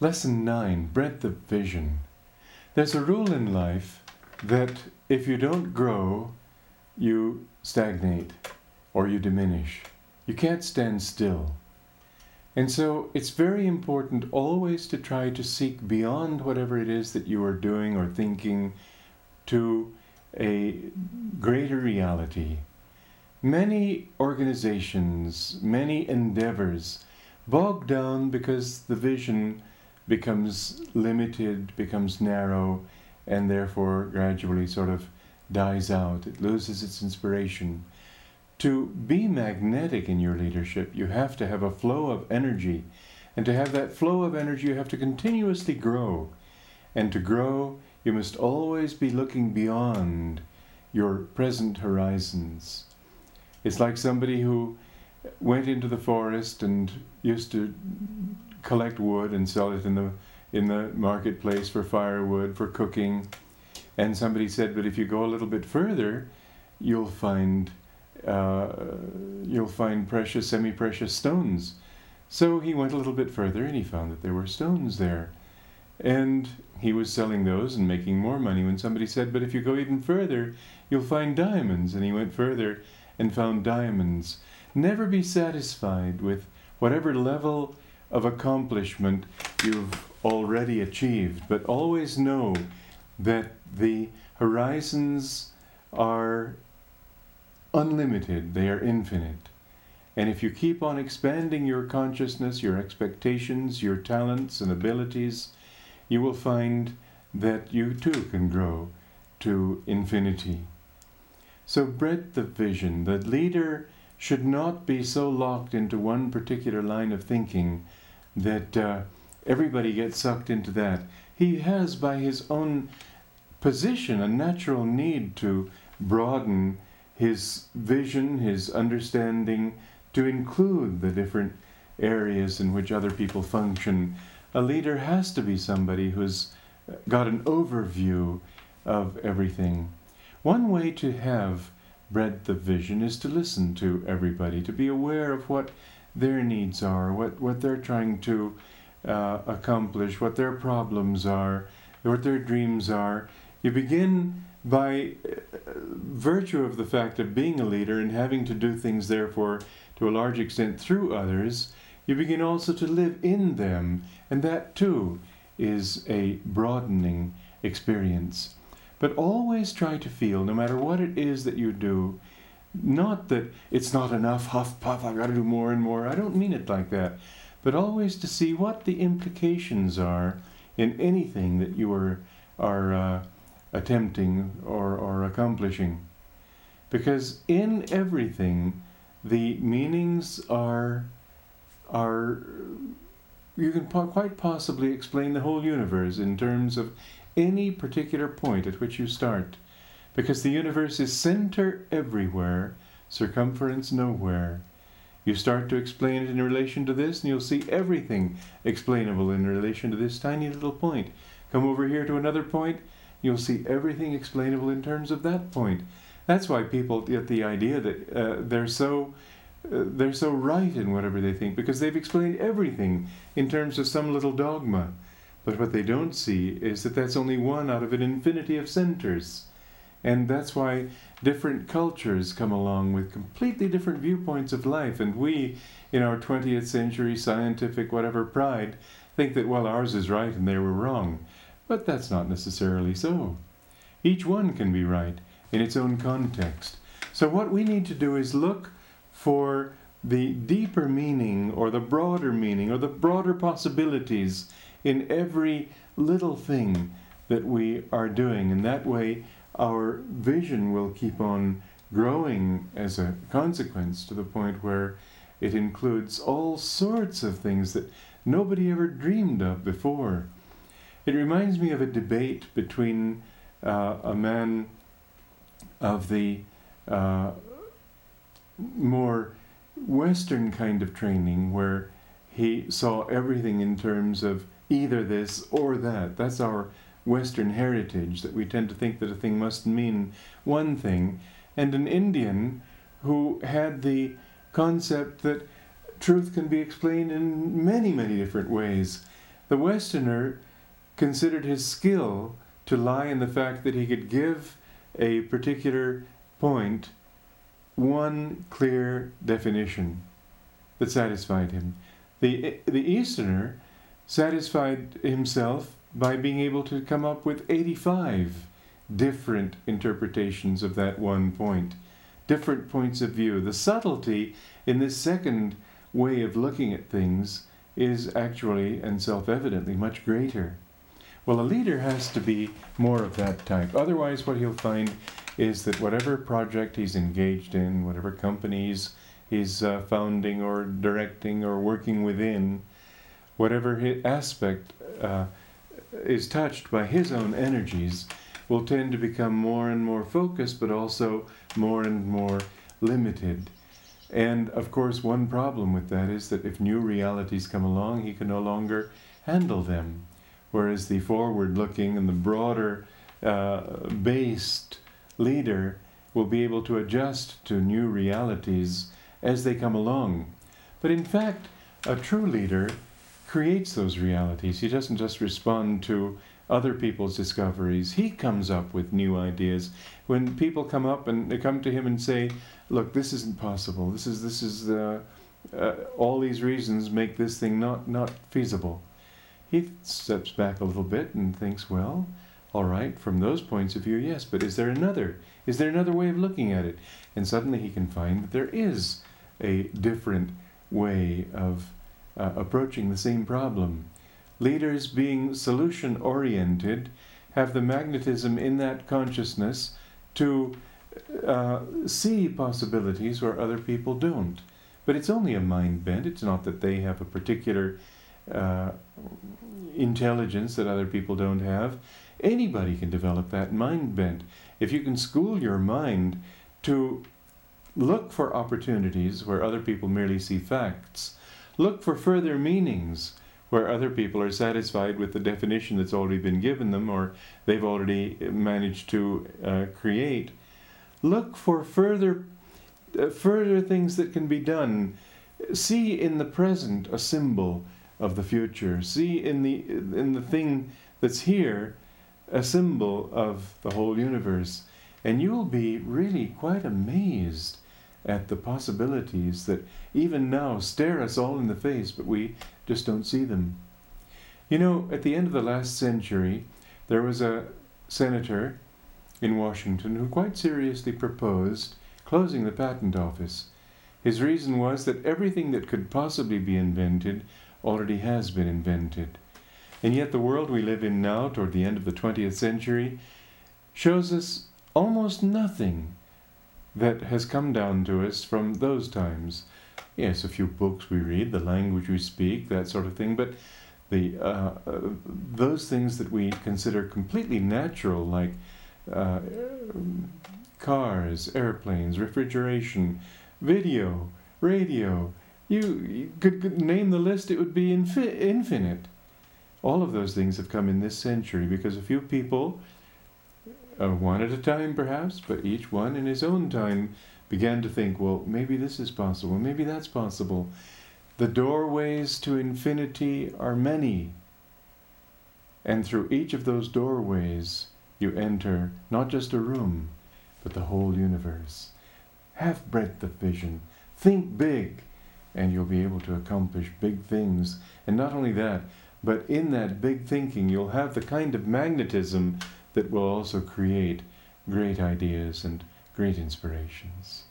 Lesson 9 Breadth of Vision. There's a rule in life that if you don't grow, you stagnate or you diminish. You can't stand still. And so it's very important always to try to seek beyond whatever it is that you are doing or thinking to a greater reality. Many organizations, many endeavors bog down because the vision becomes limited, becomes narrow, and therefore gradually sort of dies out. It loses its inspiration. To be magnetic in your leadership, you have to have a flow of energy. And to have that flow of energy, you have to continuously grow. And to grow, you must always be looking beyond your present horizons. It's like somebody who went into the forest and used to collect wood and sell it in the in the marketplace for firewood for cooking. And somebody said but if you go a little bit further you'll find uh, you'll find precious semi-precious stones. So he went a little bit further and he found that there were stones there. And he was selling those and making more money when somebody said but if you go even further you'll find diamonds. And he went further and found diamonds. Never be satisfied with whatever level of accomplishment you've already achieved, but always know that the horizons are unlimited, they are infinite. And if you keep on expanding your consciousness, your expectations, your talents and abilities, you will find that you too can grow to infinity. So, breadth of vision. The leader should not be so locked into one particular line of thinking that uh, everybody gets sucked into that. He has, by his own position, a natural need to broaden his vision, his understanding, to include the different areas in which other people function. A leader has to be somebody who's got an overview of everything. One way to have breadth of vision is to listen to everybody, to be aware of what their needs are, what, what they're trying to uh, accomplish, what their problems are, what their dreams are. You begin by uh, virtue of the fact of being a leader and having to do things, therefore, to a large extent through others, you begin also to live in them, and that too is a broadening experience. But always try to feel, no matter what it is that you do, not that it's not enough, huff puff, I've got to do more and more. I don't mean it like that. But always to see what the implications are in anything that you are, are uh, attempting or, or accomplishing. Because in everything, the meanings are, are you can po- quite possibly explain the whole universe in terms of any particular point at which you start because the universe is center everywhere, circumference nowhere. You start to explain it in relation to this, and you'll see everything explainable in relation to this tiny little point. Come over here to another point, you'll see everything explainable in terms of that point. That's why people get the idea that uh, they're so uh, they're so right in whatever they think because they've explained everything in terms of some little dogma. But what they don't see is that that's only one out of an infinity of centers. And that's why different cultures come along with completely different viewpoints of life. And we, in our 20th century scientific whatever pride, think that, well, ours is right and they were wrong. But that's not necessarily so. Each one can be right in its own context. So, what we need to do is look for the deeper meaning or the broader meaning or the broader possibilities in every little thing that we are doing. And that way, our vision will keep on growing as a consequence to the point where it includes all sorts of things that nobody ever dreamed of before. It reminds me of a debate between uh, a man of the uh, more Western kind of training where he saw everything in terms of either this or that. That's our Western heritage that we tend to think that a thing must mean one thing, and an Indian who had the concept that truth can be explained in many, many different ways. The Westerner considered his skill to lie in the fact that he could give a particular point one clear definition that satisfied him. The, the Easterner satisfied himself by being able to come up with 85 different interpretations of that one point, different points of view. The subtlety in this second way of looking at things is actually and self evidently much greater. Well, a leader has to be more of that type. Otherwise, what he'll find is that whatever project he's engaged in, whatever companies he's uh, founding or directing or working within, whatever aspect uh, is touched by his own energies, will tend to become more and more focused, but also more and more limited. And of course, one problem with that is that if new realities come along, he can no longer handle them. Whereas the forward looking and the broader uh, based leader will be able to adjust to new realities as they come along. But in fact, a true leader creates those realities. He doesn't just respond to other people's discoveries. He comes up with new ideas. When people come up and they come to him and say, "Look, this isn't possible. This is this is uh, uh, all these reasons make this thing not not feasible." He steps back a little bit and thinks, "Well, all right, from those points of view, yes, but is there another? Is there another way of looking at it?" And suddenly he can find that there is a different way of uh, approaching the same problem. Leaders, being solution oriented, have the magnetism in that consciousness to uh, see possibilities where other people don't. But it's only a mind bent. It's not that they have a particular uh, intelligence that other people don't have. Anybody can develop that mind bent. If you can school your mind to look for opportunities where other people merely see facts, look for further meanings where other people are satisfied with the definition that's already been given them or they've already managed to uh, create. Look for further, uh, further things that can be done. See in the present a symbol of the future. See in the, in the thing that's here a symbol of the whole universe. And you will be really quite amazed at the possibilities that even now stare us all in the face, but we just don't see them. You know, at the end of the last century, there was a senator in Washington who quite seriously proposed closing the patent office. His reason was that everything that could possibly be invented already has been invented. And yet, the world we live in now, toward the end of the 20th century, shows us almost nothing that has come down to us from those times. Yes, a few books we read, the language we speak, that sort of thing, but the uh, uh, those things that we consider completely natural, like uh, cars, airplanes, refrigeration, video, radio, you, could, could, name the list; it would be infi- infinite. All of those things have come in this century because a few people uh, one at a time perhaps, but each one in his own time began to think, well, maybe this is possible, maybe that's possible. The doorways to infinity are many. And through each of those doorways, you enter not just a room, but the whole universe. Have breadth of vision. Think big, and you'll be able to accomplish big things. And not only that, but in that big thinking, you'll have the kind of magnetism that will also create great ideas and great inspirations.